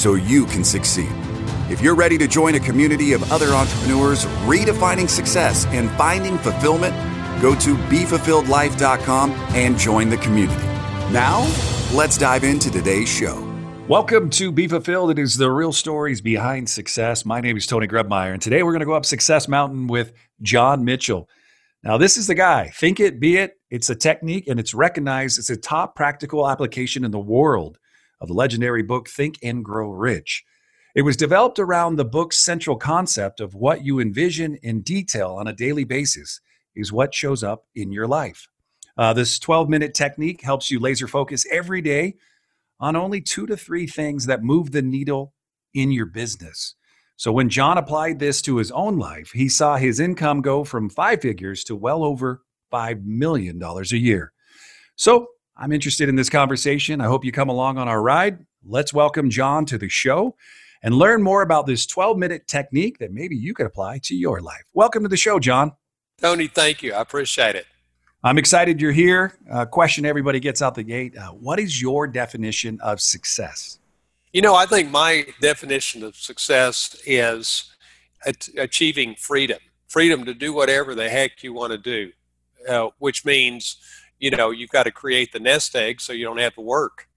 so you can succeed. If you're ready to join a community of other entrepreneurs redefining success and finding fulfillment, go to BeFulfilledLife.com and join the community. Now, let's dive into today's show. Welcome to Be Fulfilled. It is the real stories behind success. My name is Tony Grebmeier, and today we're going to go up Success Mountain with John Mitchell. Now, this is the guy. Think it, be it. It's a technique and it's recognized as a top practical application in the world of the legendary book Think and Grow Rich. It was developed around the book's central concept of what you envision in detail on a daily basis is what shows up in your life. Uh, this 12 minute technique helps you laser focus every day on only two to three things that move the needle in your business. So when John applied this to his own life, he saw his income go from five figures to well over $5 million a year. So I'm interested in this conversation. I hope you come along on our ride. Let's welcome John to the show and learn more about this 12 minute technique that maybe you could apply to your life. Welcome to the show, John. Tony, thank you. I appreciate it. I'm excited you're here. Uh, question everybody gets out the gate uh, What is your definition of success? You know, I think my definition of success is achieving freedom freedom to do whatever the heck you want to do, uh, which means, you know, you've got to create the nest egg so you don't have to work.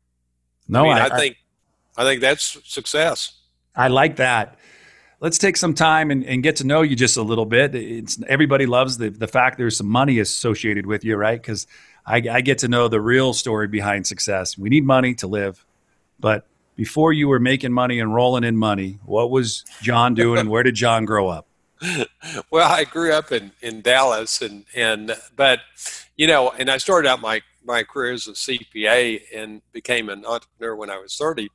No, I, mean, I, I think I, I think that's success. I like that. Let's take some time and, and, get to know you just a little bit. It's everybody loves the the fact there's some money associated with you, right? Because I, I get to know the real story behind success. We need money to live, but before you were making money and rolling in money, what was John doing and where did John grow up? well, I grew up in, in Dallas and, and but you know, and I started out my, my career as a CPA and became an entrepreneur when I was 30.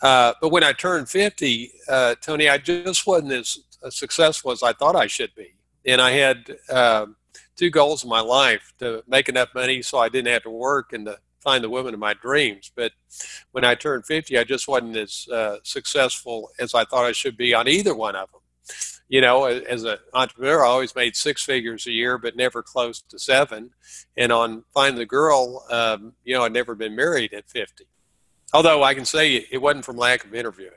Uh, but when I turned 50, uh, Tony, I just wasn't as successful as I thought I should be. And I had uh, two goals in my life to make enough money so I didn't have to work and to find the woman of my dreams. But when I turned 50, I just wasn't as uh, successful as I thought I should be on either one of them. You know, as an entrepreneur, I always made six figures a year, but never close to seven. And on Find the Girl, um, you know, I'd never been married at 50. Although I can say it wasn't from lack of interviewing.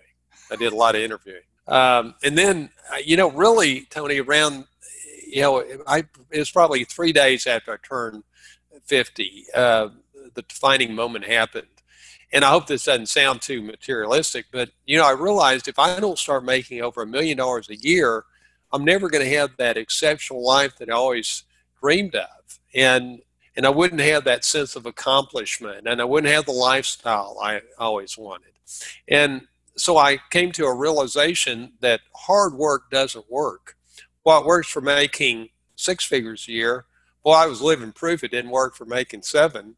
I did a lot of interviewing. Um, and then, uh, you know, really, Tony, around, you know, I, it was probably three days after I turned 50. Uh, the defining moment happened. And I hope this doesn't sound too materialistic, but you know, I realized if I don't start making over a million dollars a year, I'm never going to have that exceptional life that I always dreamed of. And and I wouldn't have that sense of accomplishment and I wouldn't have the lifestyle I always wanted. And so I came to a realization that hard work doesn't work. What works for making six figures a year, well, I was living proof it didn't work for making seven.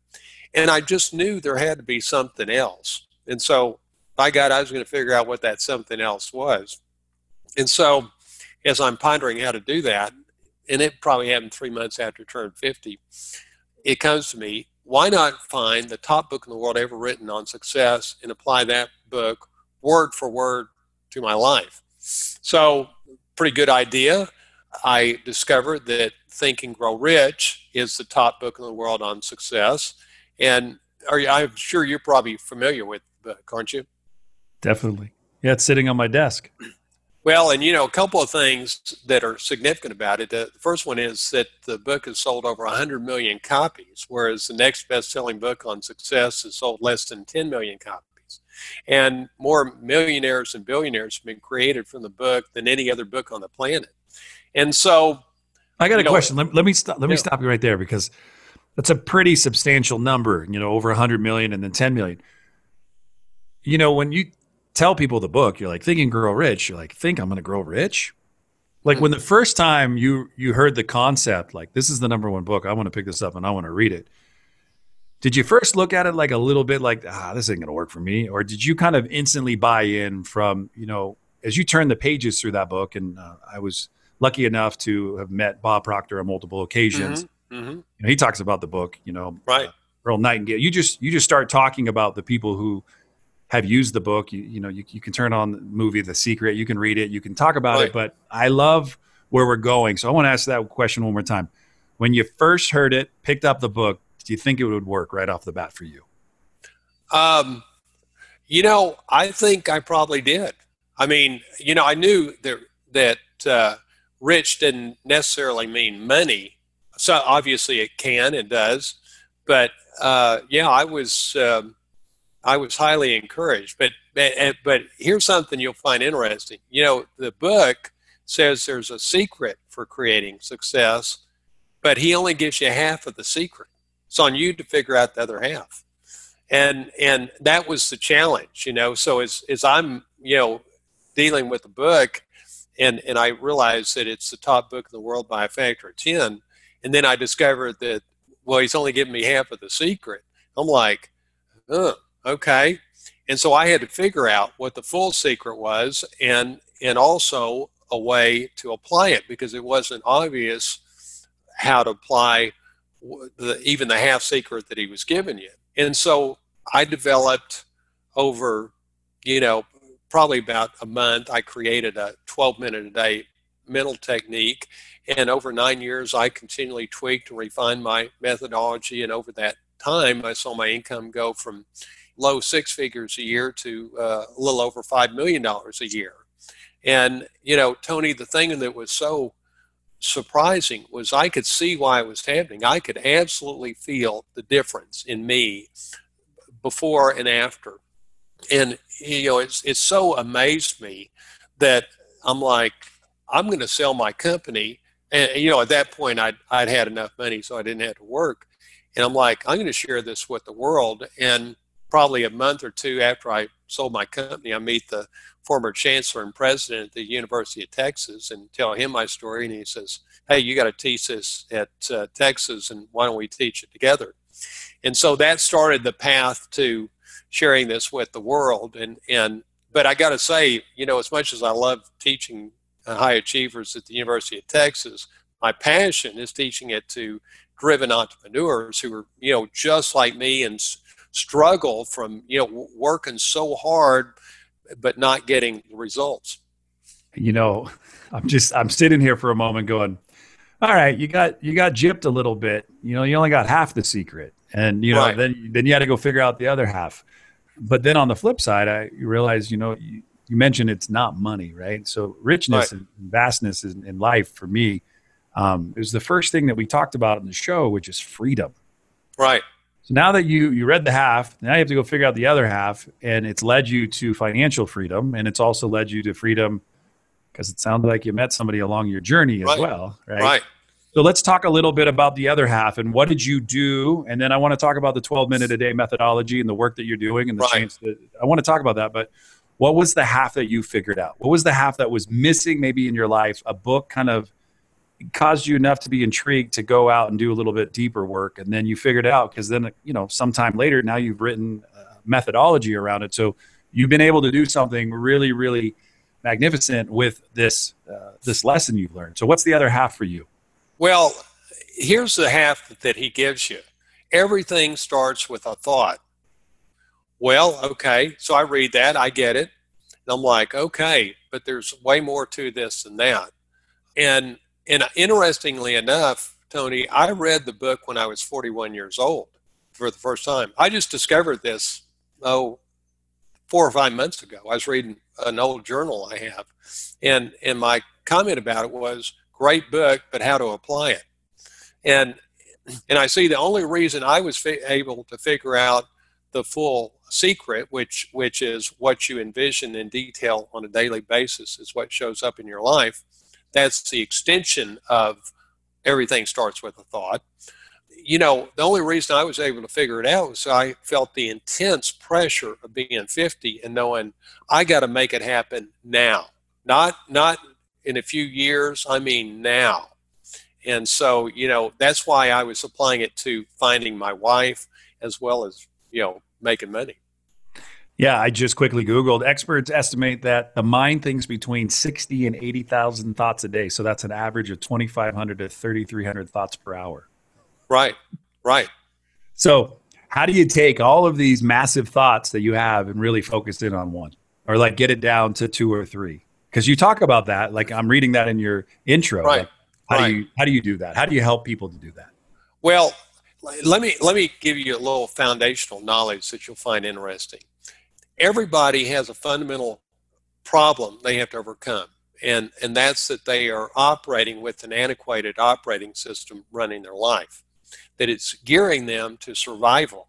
And I just knew there had to be something else. And so, by God, I was going to figure out what that something else was. And so, as I'm pondering how to do that, and it probably happened three months after I turned 50, it comes to me why not find the top book in the world ever written on success and apply that book word for word to my life? So, pretty good idea. I discovered that Think and Grow Rich is the top book in the world on success. And are you, I'm sure you're probably familiar with the book, aren't you? Definitely. Yeah, it's sitting on my desk. Well, and you know, a couple of things that are significant about it. The first one is that the book has sold over 100 million copies, whereas the next best selling book on success has sold less than 10 million copies. And more millionaires and billionaires have been created from the book than any other book on the planet. And so, I got a know, question. Let, let, me stop. Let me stop you right there because that's a pretty substantial number, you know, over 100 million and then 10 million. You know, when you tell people the book, you're like, thinking Grow Rich, you're like, think I'm going to grow rich? Like when the first time you you heard the concept, like this is the number one book, I want to pick this up and I want to read it. did you first look at it like a little bit like ah this ain't gonna work for me or did you kind of instantly buy in from you know as you turn the pages through that book and uh, i was lucky enough to have met bob proctor on multiple occasions mm-hmm. Mm-hmm. You know, he talks about the book you know right uh, earl nightingale you just you just start talking about the people who have used the book you, you know you, you can turn on the movie the secret you can read it you can talk about right. it but i love where we're going so i want to ask that question one more time when you first heard it picked up the book do you think it would work right off the bat for you? Um, you know, I think I probably did. I mean, you know, I knew that that uh, rich didn't necessarily mean money. So obviously it can and does, but uh, yeah, I was um, I was highly encouraged. But but here's something you'll find interesting. You know, the book says there's a secret for creating success, but he only gives you half of the secret. It's on you to figure out the other half. And and that was the challenge, you know. So as as I'm, you know, dealing with the book and and I realized that it's the top book in the world by a factor of 10, and then I discovered that well, he's only giving me half of the secret. I'm like, oh, okay. And so I had to figure out what the full secret was and and also a way to apply it because it wasn't obvious how to apply the, even the half secret that he was giving you. And so I developed over, you know, probably about a month, I created a 12 minute a day mental technique. And over nine years, I continually tweaked and refined my methodology. And over that time, I saw my income go from low six figures a year to uh, a little over $5 million a year. And, you know, Tony, the thing that was so surprising was I could see why it was happening. I could absolutely feel the difference in me before and after. And you know, it's it's so amazed me that I'm like, I'm going to sell my company. And you know, at that point, I'd I'd had enough money, so I didn't have to work. And I'm like, I'm going to share this with the world. And probably a month or two after I sold my company, I meet the former chancellor and president at the University of Texas and tell him my story. And he says, Hey, you got to teach this at uh, Texas, and why don't we teach it together? And so that started the path to sharing this with the world. And, and but I got to say, you know, as much as I love teaching high achievers at the University of Texas, my passion is teaching it to driven entrepreneurs who are, you know, just like me and struggle from, you know, working so hard but not getting results. You know, I'm just I'm sitting here for a moment going, all right, you got you got gypped a little bit. You know, you only got half the secret, and you know right. then then you had to go figure out the other half. But then on the flip side, I realize you know you, you mentioned it's not money, right? So richness right. and vastness in, in life for me um, is the first thing that we talked about in the show, which is freedom. Right. So now that you you read the half, now you have to go figure out the other half, and it's led you to financial freedom, and it's also led you to freedom because it sounds like you met somebody along your journey as right. well, right? Right. So let's talk a little bit about the other half and what did you do, and then I want to talk about the 12 minute a day methodology and the work that you're doing and the right. chance that I want to talk about that, but what was the half that you figured out? What was the half that was missing maybe in your life? A book kind of caused you enough to be intrigued to go out and do a little bit deeper work and then you figured it out because then you know sometime later now you've written methodology around it. So you've been able to do something really really magnificent with this uh, this lesson you've learned. So what's the other half for you? Well here's the half that he gives you. Everything starts with a thought well okay so i read that i get it and i'm like okay but there's way more to this than that and and interestingly enough, Tony, I read the book when I was 41 years old for the first time. I just discovered this, oh, four or five months ago. I was reading an old journal I have, and and my comment about it was, "Great book, but how to apply it?" And and I see the only reason I was fi- able to figure out the full secret, which which is what you envision in detail on a daily basis, is what shows up in your life that's the extension of everything starts with a thought. You know, the only reason I was able to figure it out was I felt the intense pressure of being 50 and knowing I got to make it happen now. Not not in a few years, I mean now. And so, you know, that's why I was applying it to finding my wife as well as you know making money. Yeah, I just quickly Googled. Experts estimate that the mind thinks between 60 and 80,000 thoughts a day. So that's an average of 2,500 to 3,300 thoughts per hour. Right, right. So, how do you take all of these massive thoughts that you have and really focus in on one or like get it down to two or three? Because you talk about that. Like I'm reading that in your intro. Right. Like, how right. do you how do you do that? How do you help people to do that? Well, let me let me give you a little foundational knowledge that you'll find interesting. Everybody has a fundamental problem they have to overcome, and and that's that they are operating with an antiquated operating system running their life, that it's gearing them to survival.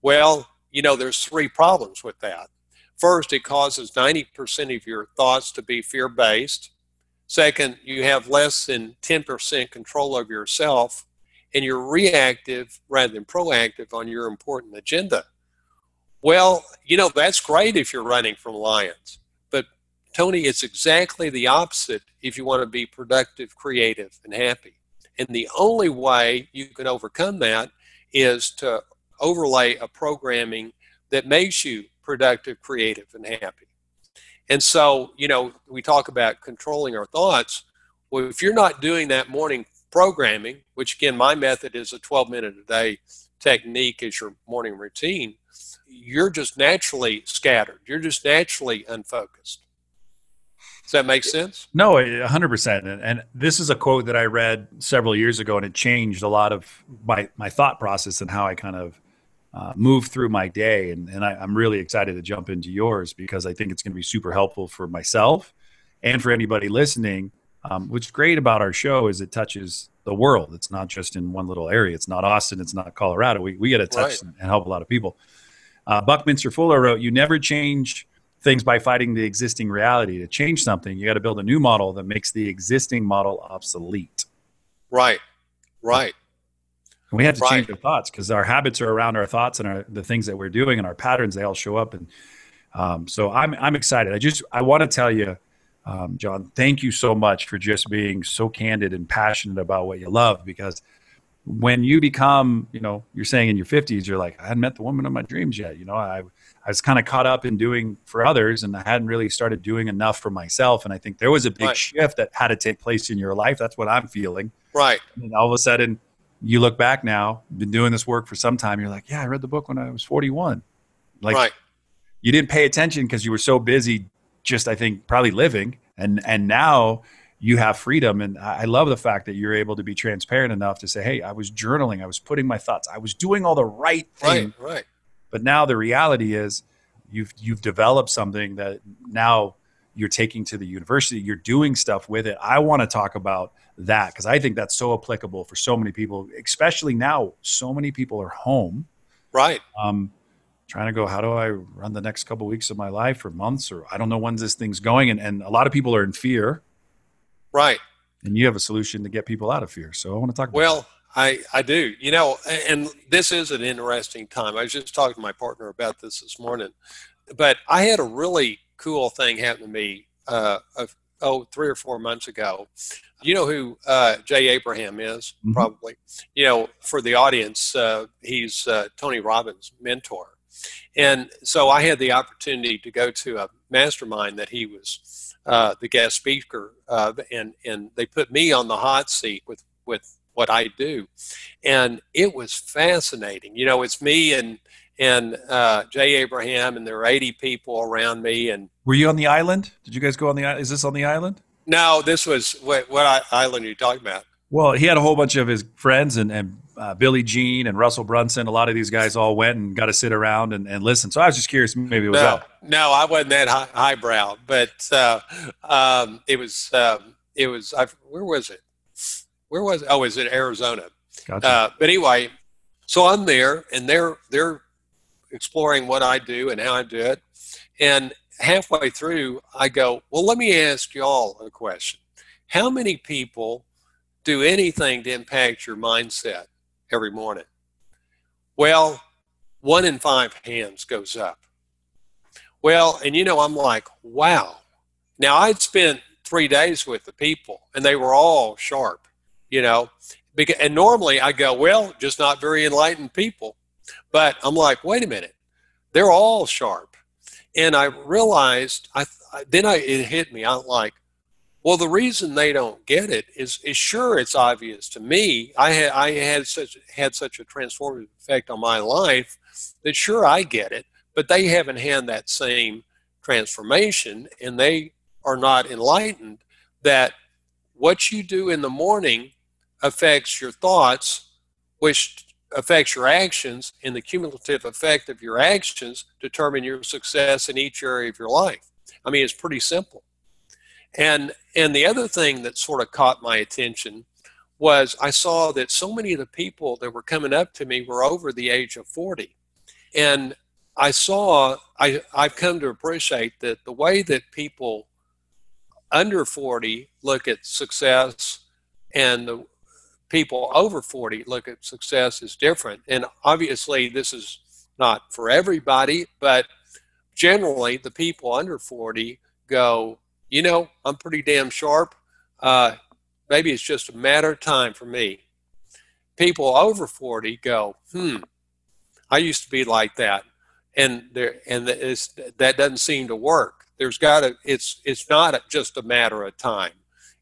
Well, you know, there's three problems with that. First, it causes 90% of your thoughts to be fear based. Second, you have less than 10% control over yourself and you're reactive rather than proactive on your important agenda. Well, you know, that's great if you're running from lions. But Tony, it's exactly the opposite if you want to be productive, creative, and happy. And the only way you can overcome that is to overlay a programming that makes you productive, creative, and happy. And so, you know, we talk about controlling our thoughts. Well, if you're not doing that morning programming, which again, my method is a 12 minute a day technique as your morning routine, you're just naturally scattered. You're just naturally unfocused. Does that make sense? No, 100%. And this is a quote that I read several years ago, and it changed a lot of my, my thought process and how I kind of uh, move through my day. And, and I, I'm really excited to jump into yours because I think it's going to be super helpful for myself and for anybody listening um, what's great about our show is it touches the world. It's not just in one little area. It's not Austin. It's not Colorado. We, we get to touch right. and help a lot of people. Uh, Buckminster Fuller wrote, You never change things by fighting the existing reality. To change something, you got to build a new model that makes the existing model obsolete. Right, right. And we have to right. change our thoughts because our habits are around our thoughts and our, the things that we're doing and our patterns, they all show up. And um, so I'm, I'm excited. I just, I want to tell you, um, John, thank you so much for just being so candid and passionate about what you love because when you become, you know, you're saying in your 50s, you're like, I hadn't met the woman of my dreams yet. You know, I, I was kind of caught up in doing for others and I hadn't really started doing enough for myself. And I think there was a big right. shift that had to take place in your life. That's what I'm feeling. Right. And all of a sudden, you look back now, been doing this work for some time. You're like, yeah, I read the book when I was 41. Like, right. you didn't pay attention because you were so busy just I think probably living. And and now you have freedom. And I love the fact that you're able to be transparent enough to say hey I was journaling. I was putting my thoughts. I was doing all the right thing. right. Right but now the reality is you've you've developed something that now you're taking to the university. You're doing stuff with it. I want to talk about that because I think that's so applicable for so many people especially now so many people are home. Right. Um trying to go how do i run the next couple of weeks of my life or months or i don't know when this thing's going and, and a lot of people are in fear right and you have a solution to get people out of fear so i want to talk about well that. I, I do you know and this is an interesting time i was just talking to my partner about this this morning but i had a really cool thing happen to me uh, of, oh three or four months ago you know who uh, Jay Abraham is, mm-hmm. probably. You know, for the audience, uh, he's uh, Tony Robbins' mentor. And so I had the opportunity to go to a mastermind that he was uh, the guest speaker of, and and they put me on the hot seat with with what I do, and it was fascinating. You know, it's me and and uh, Jay Abraham, and there are 80 people around me. And were you on the island? Did you guys go on the? island? Is this on the island? No, this was what, what island are you talking about? Well, he had a whole bunch of his friends and, and uh, Billy Gene and Russell Brunson. A lot of these guys all went and got to sit around and, and listen. So I was just curious, maybe it was no, out. No, I wasn't that high, highbrow, but uh, um, it was. Um, it was. I, where was it? Where was it? Oh, it was it Arizona? Gotcha. Uh, but anyway, so I'm there, and they're they're exploring what I do and how I do it, and halfway through, I go, well, let me ask y'all a question. How many people do anything to impact your mindset every morning? Well, one in five hands goes up. Well, and you know, I'm like, wow. Now, I'd spent three days with the people, and they were all sharp, you know. And normally I go, well, just not very enlightened people, But I'm like, wait a minute, they're all sharp. And I realized, I then I, it hit me. I'm like, well, the reason they don't get it is, is sure it's obvious to me. I had I had such had such a transformative effect on my life that sure I get it, but they haven't had that same transformation, and they are not enlightened that what you do in the morning affects your thoughts, which affects your actions, and the cumulative effect of your actions determine your success in each area of your life. I mean, it's pretty simple. And and the other thing that sort of caught my attention was I saw that so many of the people that were coming up to me were over the age of 40. And I saw I I've come to appreciate that the way that people under 40 look at success and the people over 40 look at success is different. And obviously, this is not for everybody, but generally, the people under 40 go, you know, I'm pretty damn sharp. Uh, maybe it's just a matter of time for me. People over 40 go, hmm, I used to be like that. And there, and that doesn't seem to work. There's got to, it's, it's not just a matter of time,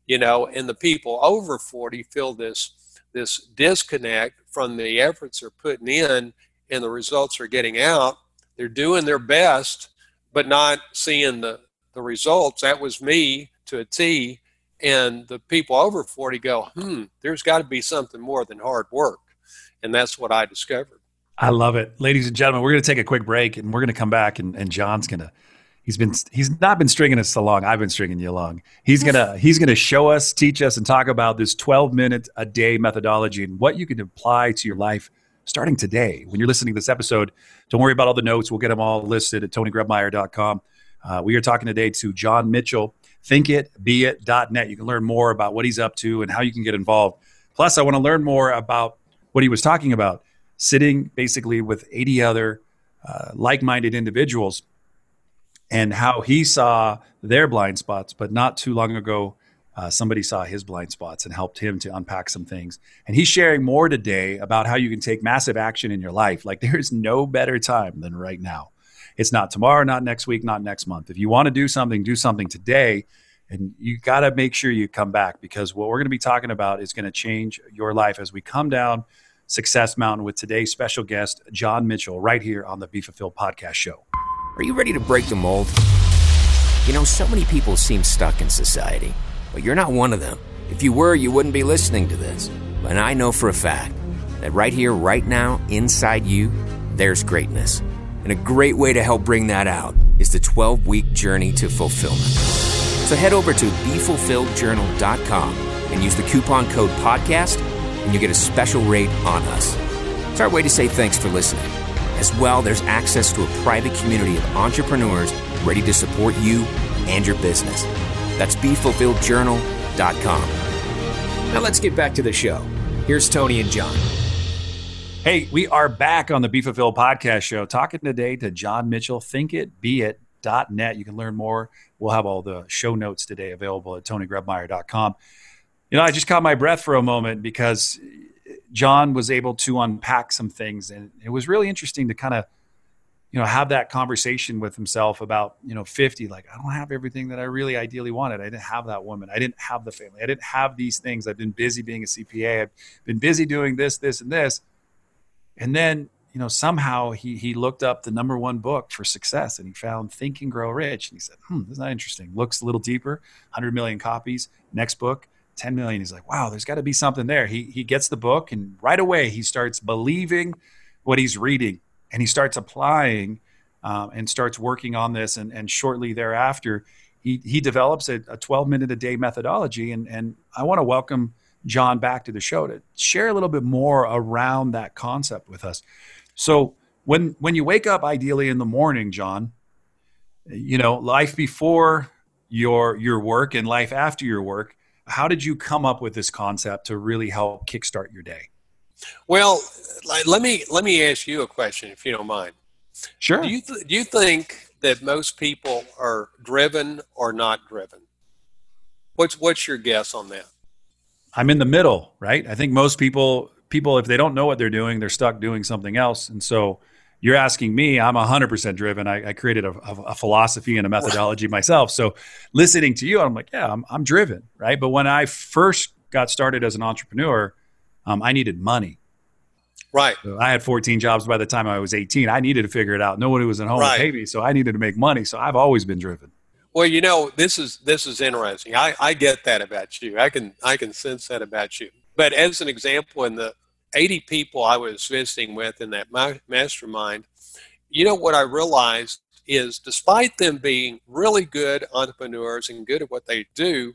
you know, and the people over 40 feel this this disconnect from the efforts they're putting in and the results they're getting out. They're doing their best, but not seeing the, the results. That was me to a T. And the people over 40 go, hmm, there's got to be something more than hard work. And that's what I discovered. I love it. Ladies and gentlemen, we're going to take a quick break and we're going to come back and, and John's going to he's been he's not been stringing us along. I've been stringing you along. He's gonna he's gonna show us, teach us, and talk about this 12 minute a day methodology and what you can apply to your life starting today. When you're listening to this episode, don't worry about all the notes. We'll get them all listed at tonygrebmeier.com. Uh, we are talking today to John Mitchell, thinkitbeit.net. You can learn more about what he's up to and how you can get involved. Plus, I want to learn more about what he was talking about sitting basically with 80 other uh, like minded individuals and how he saw their blind spots. But not too long ago, uh, somebody saw his blind spots and helped him to unpack some things. And he's sharing more today about how you can take massive action in your life. Like there is no better time than right now. It's not tomorrow, not next week, not next month. If you want to do something, do something today. And you got to make sure you come back because what we're going to be talking about is going to change your life as we come down Success Mountain with today's special guest, John Mitchell, right here on the Be Fulfilled podcast show. Are you ready to break the mold? You know, so many people seem stuck in society, but you're not one of them. If you were, you wouldn't be listening to this. And I know for a fact that right here, right now, inside you, there's greatness. And a great way to help bring that out is the 12 week journey to fulfillment. So head over to BeFulfilledJournal.com and use the coupon code PODCAST, and you get a special rate on us. It's our way to say thanks for listening. As well, there's access to a private community of entrepreneurs ready to support you and your business. That's BeFulfilledJournal.com. Now let's get back to the show. Here's Tony and John. Hey, we are back on the Be Fulfilled podcast show, talking today to John Mitchell, thinkitbeit.net. You can learn more. We'll have all the show notes today available at tonygrebmeier.com. You know, I just caught my breath for a moment because John was able to unpack some things, and it was really interesting to kind of, you know, have that conversation with himself about, you know, 50. Like, I don't have everything that I really ideally wanted. I didn't have that woman. I didn't have the family. I didn't have these things. I've been busy being a CPA. I've been busy doing this, this, and this. And then, you know, somehow he he looked up the number one book for success, and he found Think and Grow Rich. And he said, "Hmm, this is not interesting." Looks a little deeper. 100 million copies. Next book 10 million. He's like, wow, there's got to be something there. He, he gets the book and right away he starts believing what he's reading and he starts applying um, and starts working on this. And, and shortly thereafter, he, he develops a, a 12 minute a day methodology. And, and I want to welcome John back to the show to share a little bit more around that concept with us. So when, when you wake up ideally in the morning, John, you know, life before your, your work and life after your work, how did you come up with this concept to really help kickstart your day? Well, let me let me ask you a question, if you don't mind. Sure. Do you th- do you think that most people are driven or not driven? What's what's your guess on that? I'm in the middle, right? I think most people people, if they don't know what they're doing, they're stuck doing something else. And so you're asking me, I'm 100% driven. I, I created a, a, philosophy and a methodology myself. So listening to you, I'm like, yeah, I'm, I'm driven, right? But when I first got started as an entrepreneur, um, I needed money. Right. So I had 14 jobs by the time I was 18. I needed to figure it out. Nobody was at home right. to pay me, so I needed to make money. So I've always been driven. Well, you know, this is this is interesting. I, I get that about you. I can I can sense that about you. But as an example, in the 80 people I was visiting with in that mastermind, you know what I realized is despite them being really good entrepreneurs and good at what they do,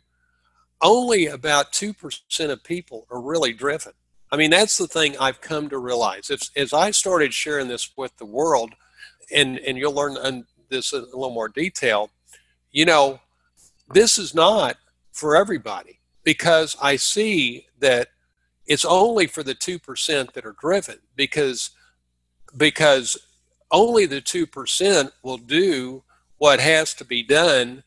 only about 2% of people are really driven. I mean, that's the thing I've come to realize. As, as I started sharing this with the world, and, and you'll learn this in a little more detail, you know, this is not for everybody because I see that it's only for the 2% that are driven because because only the 2% will do what has to be done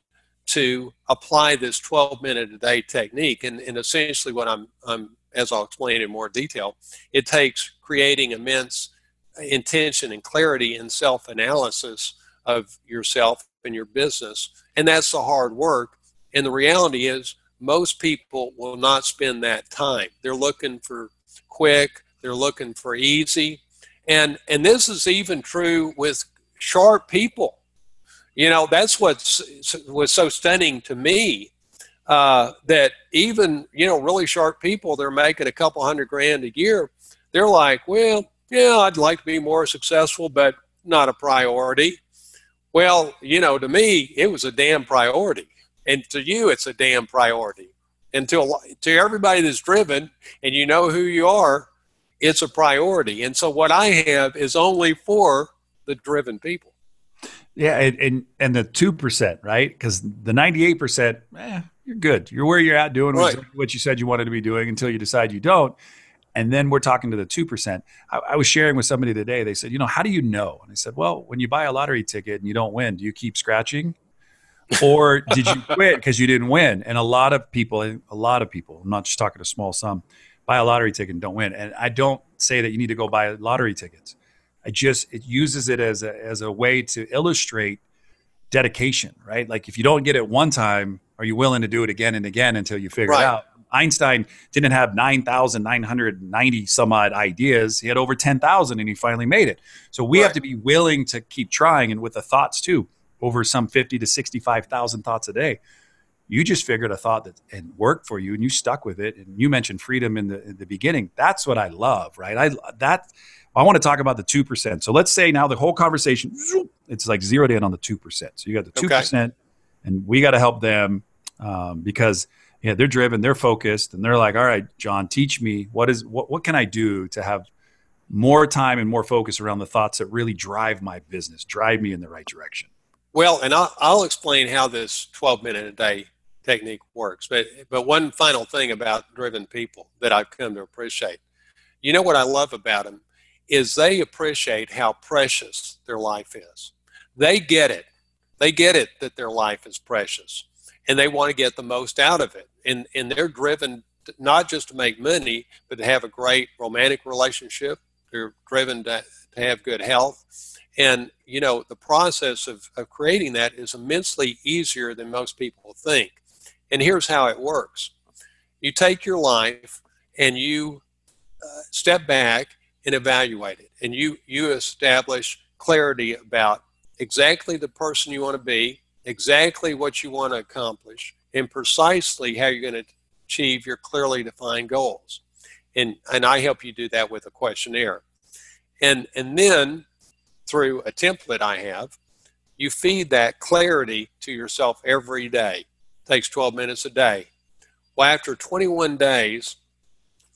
to apply this 12 minute a day technique. And, and essentially what I'm, I'm as I'll explain in more detail it takes creating immense intention and clarity and self-analysis of yourself and your business and that's the hard work. And the reality is, most people will not spend that time. They're looking for quick, they're looking for easy. And, and this is even true with sharp people. You know, that's what was so stunning to me uh, that even, you know, really sharp people, they're making a couple hundred grand a year. They're like, well, yeah, I'd like to be more successful, but not a priority. Well, you know, to me, it was a damn priority. And to you, it's a damn priority. And to, to everybody that's driven and you know who you are, it's a priority. And so what I have is only for the driven people. Yeah, and and, and the two percent, right? Because the ninety eight percent, eh, you're good. You're where you're at doing right. what you said you wanted to be doing until you decide you don't. And then we're talking to the 2%. I, I, was sharing with somebody today. They said, you know, how do you know? And I said, well, when you buy a lottery ticket and you don't win, do you keep scratching? or did you quit because you didn't win? And a lot of people, a lot of people, I'm not just talking a small sum, buy a lottery ticket and don't win. And I don't say that you need to go buy lottery tickets. I just, it uses it as a, as a way to illustrate dedication, right? Like if you don't get it one time, are you willing to do it again and again until you figure right. it out? Einstein didn't have 9,990 some odd ideas. He had over 10,000 and he finally made it. So we right. have to be willing to keep trying and with the thoughts too, over some 50 to 65,000 thoughts a day. You just figured a thought that and worked for you and you stuck with it. And you mentioned freedom in the, in the beginning. That's what I love, right? I that I want to talk about the 2%. So let's say now the whole conversation, it's like zeroed in on the 2%. So you got the 2% okay. and we got to help them um, because – yeah, they're driven, they're focused, and they're like, all right, John, teach me what is what what can I do to have more time and more focus around the thoughts that really drive my business, drive me in the right direction. Well, and I'll, I'll explain how this 12 minute a day technique works. But but one final thing about driven people that I've come to appreciate. You know what I love about them is they appreciate how precious their life is. They get it. They get it that their life is precious and they want to get the most out of it. And, and they're driven not just to make money, but to have a great romantic relationship. They're driven to, to have good health. And, you know, the process of, of creating that is immensely easier than most people think. And here's how it works you take your life and you uh, step back and evaluate it. And you, you establish clarity about exactly the person you want to be, exactly what you want to accomplish and precisely how you're going to achieve your clearly defined goals. And, and I help you do that with a questionnaire. And, and then through a template I have, you feed that clarity to yourself every day. It takes 12 minutes a day. Well, after 21 days,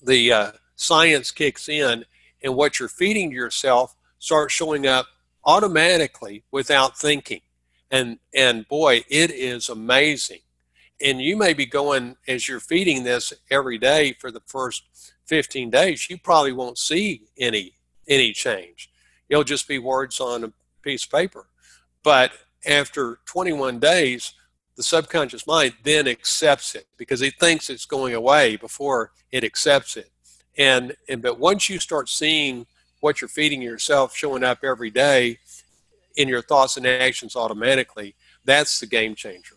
the uh, science kicks in, and what you're feeding yourself starts showing up automatically without thinking and and boy it is amazing. And you may be going as you're feeding this every day for the first 15 days you probably won't see any any change. It'll just be words on a piece of paper. But after 21 days the subconscious mind then accepts it because it thinks it's going away before it accepts it. And and but once you start seeing what you're feeding yourself showing up every day in your thoughts and actions automatically, that's the game changer.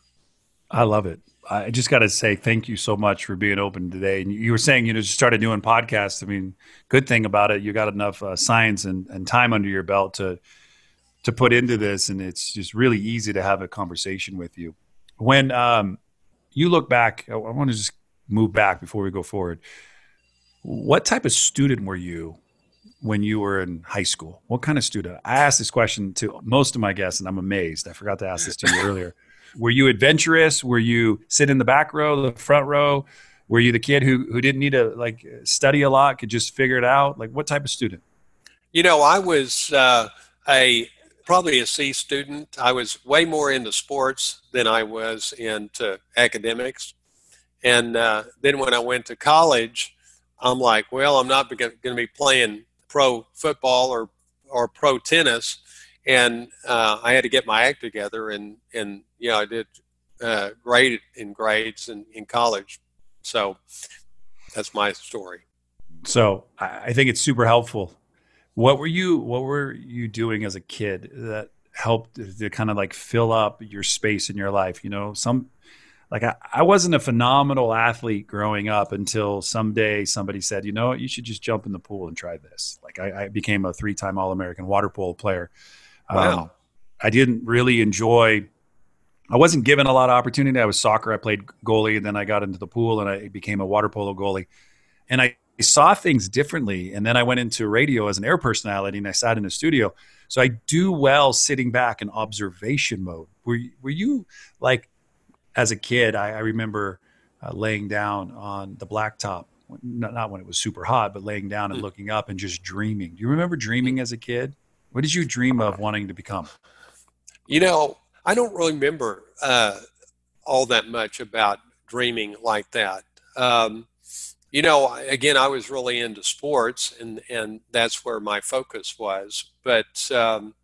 I love it. I just got to say thank you so much for being open today. And you were saying, you know, just started doing podcasts. I mean, good thing about it, you got enough uh, science and, and time under your belt to to put into this, and it's just really easy to have a conversation with you. When um, you look back, I want to just move back before we go forward. What type of student were you when you were in high school? What kind of student? I asked this question to most of my guests, and I'm amazed. I forgot to ask this to you earlier were you adventurous? Were you sit in the back row, the front row? Were you the kid who who didn't need to like study a lot, could just figure it out? Like what type of student? You know, I was uh, a probably a C student. I was way more into sports than I was into academics. And uh, then when I went to college, I'm like, well, I'm not going to be playing pro football or or pro tennis and uh, I had to get my act together, and and you know I did uh, great in grades and in college, so that's my story. So I think it's super helpful. What were you What were you doing as a kid that helped to kind of like fill up your space in your life? You know, some like I, I wasn't a phenomenal athlete growing up until someday somebody said, you know, what, you should just jump in the pool and try this. Like I, I became a three time All American water polo player Wow. Um, I didn't really enjoy. I wasn't given a lot of opportunity. I was soccer. I played goalie, and then I got into the pool, and I became a water polo goalie. And I saw things differently. And then I went into radio as an air personality, and I sat in a studio. So I do well sitting back in observation mode. Were were you like as a kid? I, I remember uh, laying down on the blacktop, not, not when it was super hot, but laying down and hmm. looking up and just dreaming. Do you remember dreaming as a kid? What did you dream of wanting to become? You know, I don't really remember uh, all that much about dreaming like that. Um, you know, again, I was really into sports, and and that's where my focus was. But um,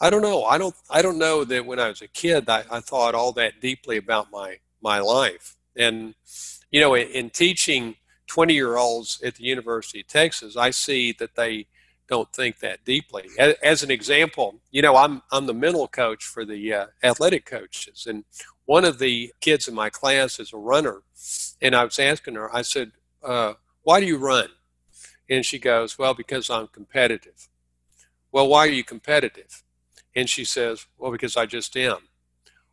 I don't know. I don't. I don't know that when I was a kid, I, I thought all that deeply about my my life. And you know, in, in teaching twenty year olds at the University of Texas, I see that they don't think that deeply. As, as, an example, you know, I'm I'm the mental coach for the uh, athletic coaches, and one of the kids in my class is a runner, and I was asking her, I said, uh, "Why do you run?" And she goes, "Well, because I'm competitive." Well, why are you competitive? And she says, "Well, because I just am."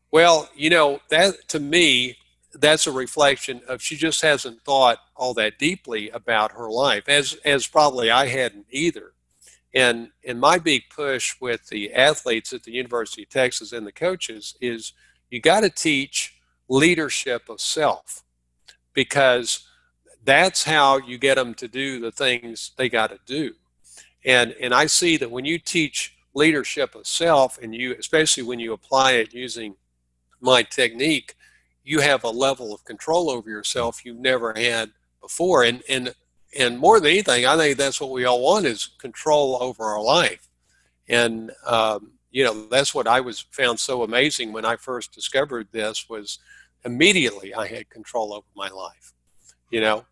Well, you know, that to me, that's a reflection of she just hasn't thought all that deeply about her life, as as probably I hadn't either. And and my big push with the athletes at the University of Texas and the coaches is you got to teach leadership of self because that's how you get them to do the things they got to do. And and I see that when you teach leadership of self and you especially when you apply it using my technique, you have a level of control over yourself you've never had before. And and and more than anything, I think that's what we all want is control over our life. And um, you know, that's what I was found so amazing when I first discovered this was immediately I had control over my life. You know.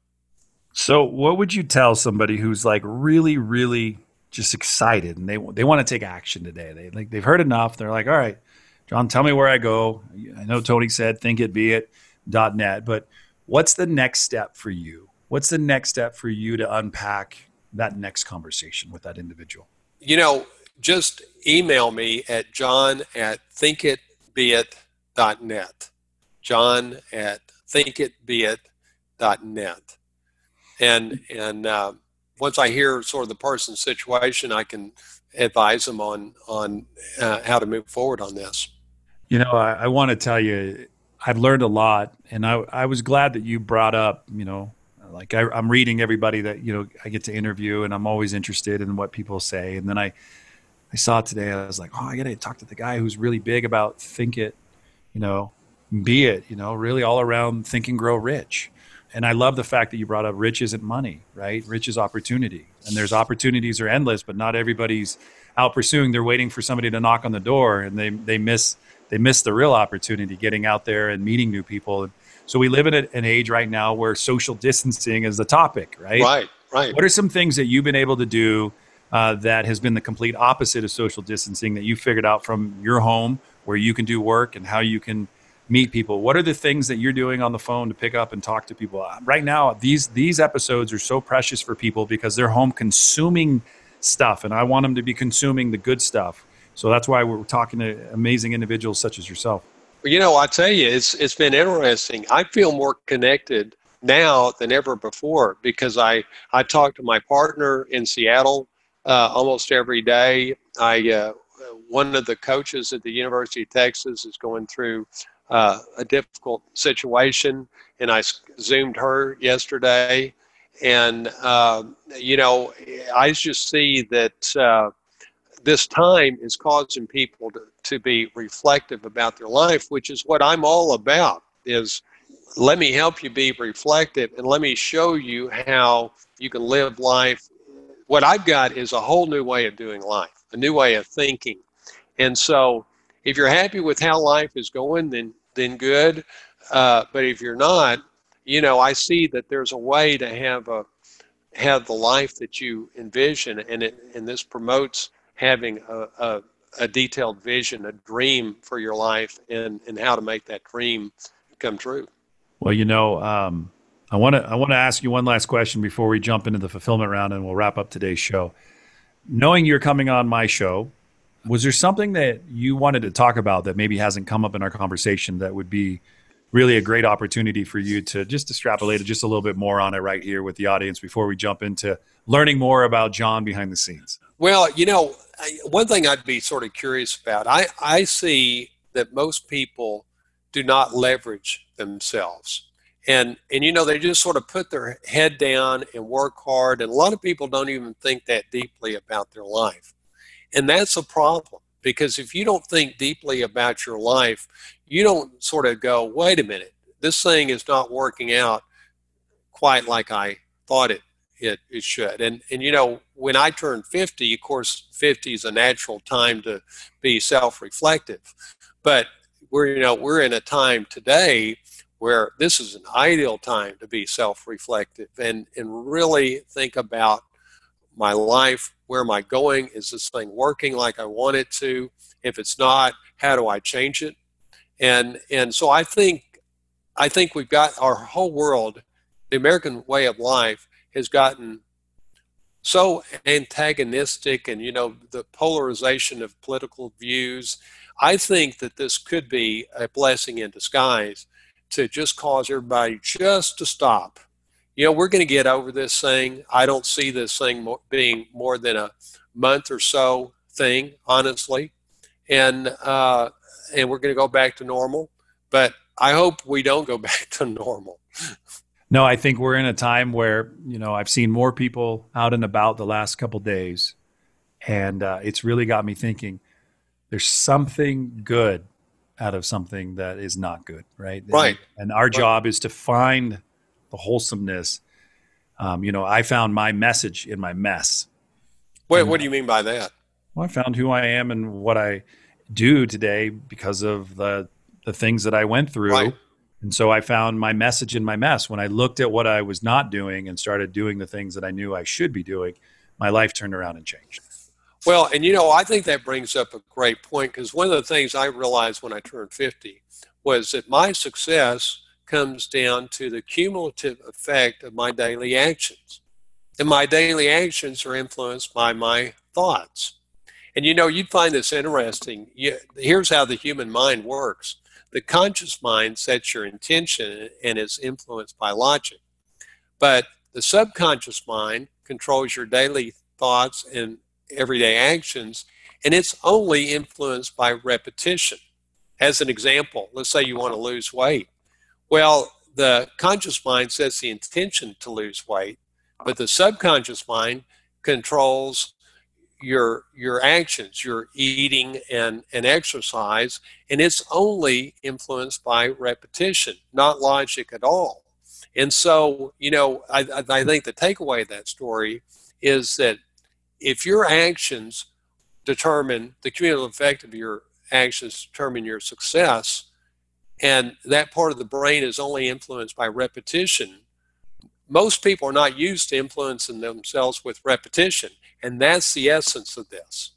So, what would you tell somebody who's like really, really just excited and they they want to take action today? They like they've heard enough. They're like, all right, John, tell me where I go. I know Tony said think it be it dot net, but what's the next step for you? what's the next step for you to unpack that next conversation with that individual? You know, just email me at john at dot net. John at thinkitbeit.net. And, and uh, once I hear sort of the person's situation, I can advise them on, on uh, how to move forward on this. You know, I, I want to tell you, I've learned a lot, and I, I was glad that you brought up, you know, like I, am reading everybody that you know I get to interview, and I'm always interested in what people say. And then I, I saw today. I was like, oh, I got to talk to the guy who's really big about think it, you know, be it, you know, really all around think and grow rich. And I love the fact that you brought up rich isn't money, right? Rich is opportunity, and there's opportunities are endless, but not everybody's out pursuing. They're waiting for somebody to knock on the door, and they they miss they miss the real opportunity, getting out there and meeting new people. So we live in an age right now where social distancing is the topic, right? Right, Right. What are some things that you've been able to do uh, that has been the complete opposite of social distancing that you figured out from your home where you can do work and how you can meet people? What are the things that you're doing on the phone to pick up and talk to people? Uh, right now, these these episodes are so precious for people because they're home consuming stuff, and I want them to be consuming the good stuff. So that's why we're talking to amazing individuals such as yourself. You know, I tell you, it's it's been interesting. I feel more connected now than ever before because I I talk to my partner in Seattle uh, almost every day. I uh, one of the coaches at the University of Texas is going through uh, a difficult situation, and I zoomed her yesterday. And uh, you know, I just see that uh, this time is causing people to, to be reflective about their life, which is what I'm all about. Is let me help you be reflective and let me show you how you can live life what I've got is a whole new way of doing life, a new way of thinking. And so if you're happy with how life is going, then then good. Uh, but if you're not, you know, I see that there's a way to have a have the life that you envision, and it and this promotes having a, a, a detailed vision, a dream for your life, and and how to make that dream come true. Well, you know, um, I want to I want to ask you one last question before we jump into the fulfillment round and we'll wrap up today's show. Knowing you're coming on my show, was there something that you wanted to talk about that maybe hasn't come up in our conversation that would be really a great opportunity for you to just extrapolate just a little bit more on it right here with the audience before we jump into learning more about John behind the scenes? Well, you know, one thing I'd be sort of curious about, I, I see that most people do not leverage themselves and and you know they just sort of put their head down and work hard and a lot of people don't even think that deeply about their life and that's a problem because if you don't think deeply about your life you don't sort of go wait a minute this thing is not working out quite like i thought it it, it should. And and you know when i turned 50 of course 50 is a natural time to be self-reflective. But we're you know we're in a time today where this is an ideal time to be self-reflective and, and really think about my life where am i going? Is this thing working like i want it to? If it's not how do i change it? And and so i think i think we've got our whole world the american way of life has gotten so antagonistic and you know the polarization of political views. I think that this could be a blessing in disguise to just cause everybody just to stop. You know, we're going to get over this thing. I don't see this thing being more than a month or so thing, honestly, and uh, and we're going to go back to normal. But I hope we don't go back to normal. No, I think we're in a time where you know I've seen more people out and about the last couple days, and uh, it's really got me thinking. There's something good out of something that is not good, right? Right. And, and our right. job is to find the wholesomeness. Um, you know, I found my message in my mess. Wait, and, what do you mean by that? Well, I found who I am and what I do today because of the the things that I went through. Right. And so I found my message in my mess. When I looked at what I was not doing and started doing the things that I knew I should be doing, my life turned around and changed. Well, and you know, I think that brings up a great point because one of the things I realized when I turned 50 was that my success comes down to the cumulative effect of my daily actions. And my daily actions are influenced by my thoughts. And you know, you'd find this interesting. Here's how the human mind works the conscious mind sets your intention and is influenced by logic. But the subconscious mind controls your daily thoughts and everyday actions, and it's only influenced by repetition. As an example, let's say you want to lose weight. Well, the conscious mind sets the intention to lose weight, but the subconscious mind controls your your actions, your eating and, and exercise, and it's only influenced by repetition, not logic at all. And so, you know, I, I think the takeaway of that story is that if your actions determine the cumulative effect of your actions determine your success, and that part of the brain is only influenced by repetition, most people are not used to influencing themselves with repetition. And that's the essence of this.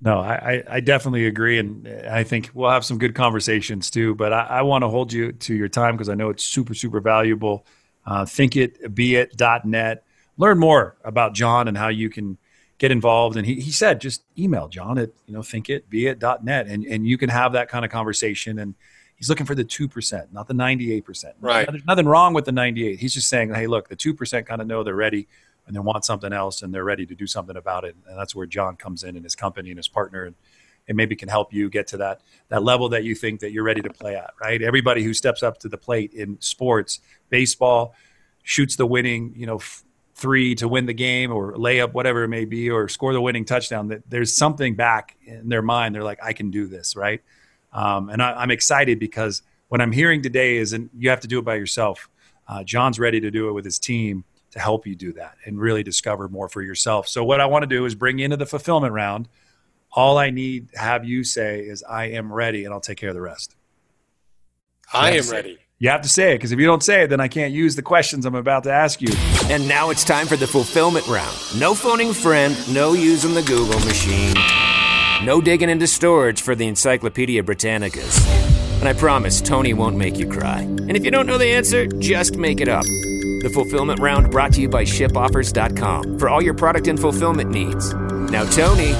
No, I, I definitely agree. And I think we'll have some good conversations too. But I, I want to hold you to your time because I know it's super, super valuable. Uh, thinkitbeit.net. Learn more about John and how you can get involved. And he, he said, just email John at, you know, thinkitbeit.net and, and you can have that kind of conversation. And he's looking for the 2%, not the 98%. Right. There's nothing wrong with the 98. He's just saying, hey, look, the 2% kind of know they're ready and they want something else and they're ready to do something about it. And that's where John comes in and his company and his partner and, and maybe can help you get to that that level that you think that you're ready to play at, right? Everybody who steps up to the plate in sports, baseball, shoots the winning, you know, f- three to win the game or layup, whatever it may be, or score the winning touchdown, that there's something back in their mind. They're like, I can do this, right? Um, and I, am excited because what I'm hearing today is, and you have to do it by yourself. Uh, John's ready to do it with his team to help you do that and really discover more for yourself. So what I want to do is bring you into the fulfillment round. All I need to have you say is, I am ready, and I'll take care of the rest. I am ready. You have to say it because if you don't say it, then I can't use the questions I'm about to ask you. And now it's time for the fulfillment round. No phoning friend, no using the Google machine, no digging into storage for the Encyclopedia Britannicas. And I promise Tony won't make you cry. And if you don't know the answer, just make it up. The fulfillment round brought to you by shipoffers.com for all your product and fulfillment needs. Now, Tony,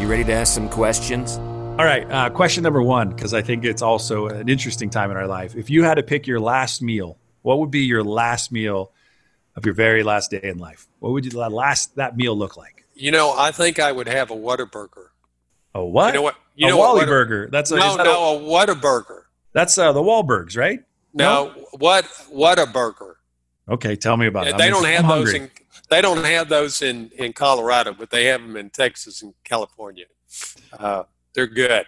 you ready to ask some questions? All right. Uh, question number one, because I think it's also an interesting time in our life. If you had to pick your last meal, what would be your last meal of your very last day in life? What would that last that meal look like? You know, I think I would have a Whataburger. A what? You know what? You a know Wally what burger. That's a, no, that no, a, a Whataburger. that's uh, the Wahlbergs, right? No, what what a burger. Okay, tell me about it. They I'm- don't have those in they don't have those in in Colorado, but they have them in Texas and California. Uh, they're good.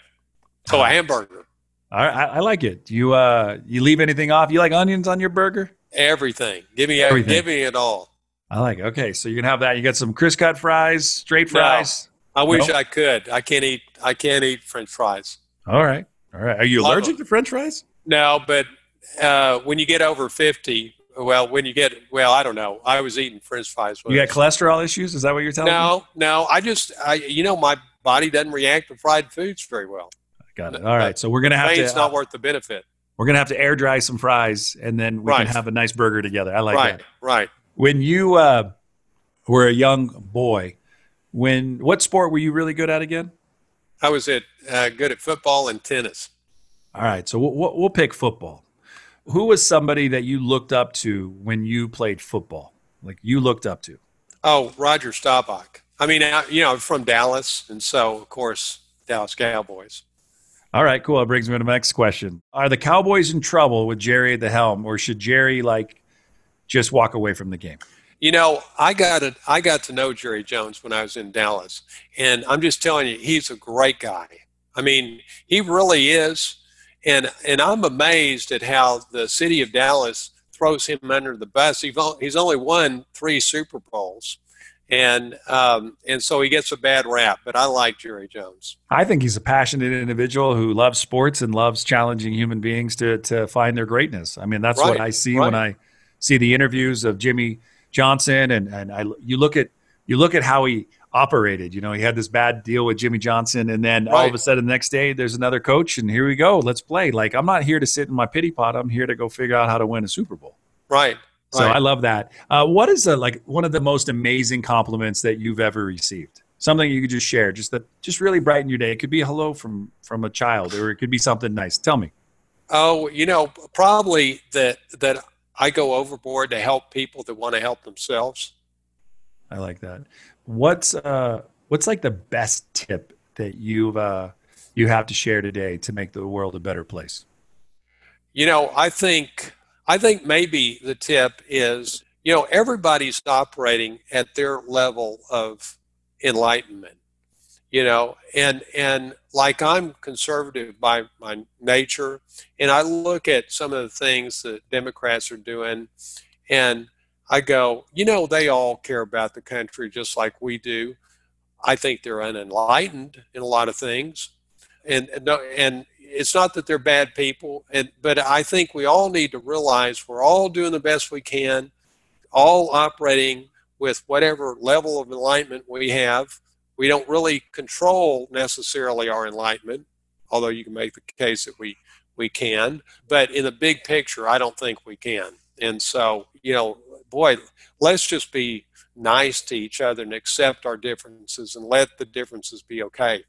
So a hamburger, I, I like it. Do you uh, you leave anything off? You like onions on your burger? everything. Give me Everything. give me it all. I like. It. Okay, so you can have that. You got some crisp cut fries, straight No. fries. I wish No? I could. I can't eat. I can't eat French fries. All right, all right. Are you allergic to French fries? No, but uh, when you get over fifty, well, when you get well, I don't know. I was eating French fries. When You got cholesterol issues? Is that what you're telling me? no, no. I just, I, you know, my body doesn't react to fried foods very well. Got it. All right. So we're gonna have to uh, not worth the benefit. we're gonna have to air dry some fries, and then we Right. can have a nice burger together. I like right, that. Right. Right. When you uh, were a young boy, when what sport were you really good at again? I was at uh, good at football and tennis. All right. So we'll, we'll pick football. Who was somebody that you looked up to when you played football? Like you looked up to? Oh, Roger Staubach. I mean, I, you know, I'm from Dallas, and so of course, Dallas Cowboys. All right, cool. That brings me to the next question. Are the Cowboys in trouble with Jerry at the helm, or should Jerry like just walk away from the game? You know, I got to, I got to know Jerry Jones when I was in Dallas, and I'm just telling you, he's a great guy. I mean, he really is, and and I'm amazed at how the city of Dallas throws him under the bus. He's only won three Super Bowls, and um, and so he gets a bad rap. But I like Jerry Jones. I think he's a passionate individual who loves sports and loves challenging human beings to to find their greatness. I mean, that's what I see right. when I see the interviews of Jimmy Johnson and and I you look at you look at how he operated. You know, he had this bad deal with Jimmy Johnson, and then all of a sudden the next day there's another coach, and here we go. Let's play. Like I'm not here to sit in my pity pot. I'm here to go figure out how to win a Super Bowl. Right. So right. I love that. Uh, what is uh like one of the most amazing compliments that you've ever received? Something you could just share, just that just really brighten your day. It could be a hello from from a child, or it could be something nice. Tell me. Oh, you know, probably that that I go overboard to help people that want to help themselves. I like that. What's uh what's like the best tip that you've uh you have to share today to make the world a better place? You know, I think I think maybe the tip is, you know, everybody's operating at their level of enlightenment. You know, and and like I'm conservative by my nature, and I look at some of the things that Democrats are doing, and I go, you know, they all care about the country just like we do. I think they're unenlightened in a lot of things, and and and it's not that they're bad people, and but I think we all need to realize we're all doing the best we can. all operating with whatever level of enlightenment we have. We don't really control necessarily our enlightenment, although you can make the case that we we can. But in the big picture, I don't think we can. And so, you know, boy, let's just be nice to each other and accept our differences and let the differences be okay.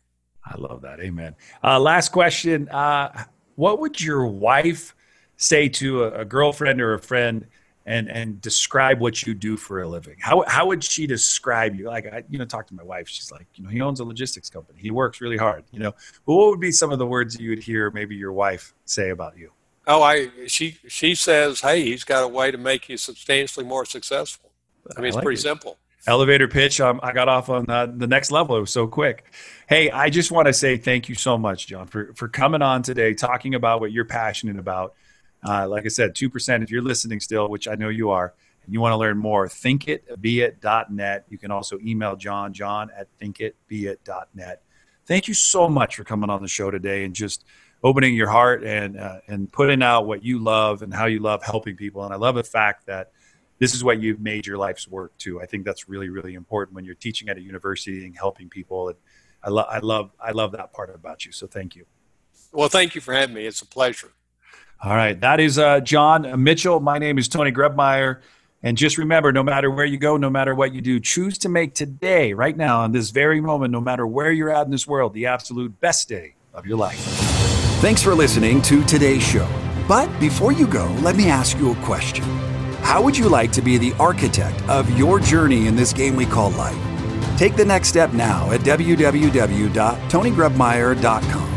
I love that. Amen. Uh, last question. Uh, what would your wife say to a, a, girlfriend or a friend and, and describe what you do for a living? How, how would she describe you? Like, I, you know, talk to my wife. She's like, you know, he owns a logistics company. He works really hard, you know, but what would be some of the words you would hear maybe your wife say about you? Oh, I, she, she says, Hey, he's got a way to make you substantially more successful. I mean, it's like pretty it. simple elevator pitch. Um, I got off on uh, the next level. It was so quick. Hey, I just want to say thank you so much, John, for, for coming on today, talking about what you're passionate about. Uh, like I said, 2%, if you're listening still, which I know you are, and you want to learn more, thinkitbeit.net. You can also email John, john at thinkitbeit.net. Thank you so much for coming on the show today and just opening your heart and, uh, and putting out what you love and how you love helping people. And I love the fact that this is what you've made your life's work to. I think that's really, really important when you're teaching at a university and helping people. And I, lo- I love, I love that part about you. So thank you. Well, thank you for having me. It's a pleasure. All right. That is uh, John Mitchell. My name is Tony Grebmeier. And just remember, no matter where you go, no matter what you do, choose to make today, right now, in this very moment, no matter where you're at in this world, the absolute best day of your life. Thanks for listening to today's show. But before you go, let me ask you a question. How would you like to be the architect of your journey in this game we call life? Take the next step now at www.tonygrebmeier.com.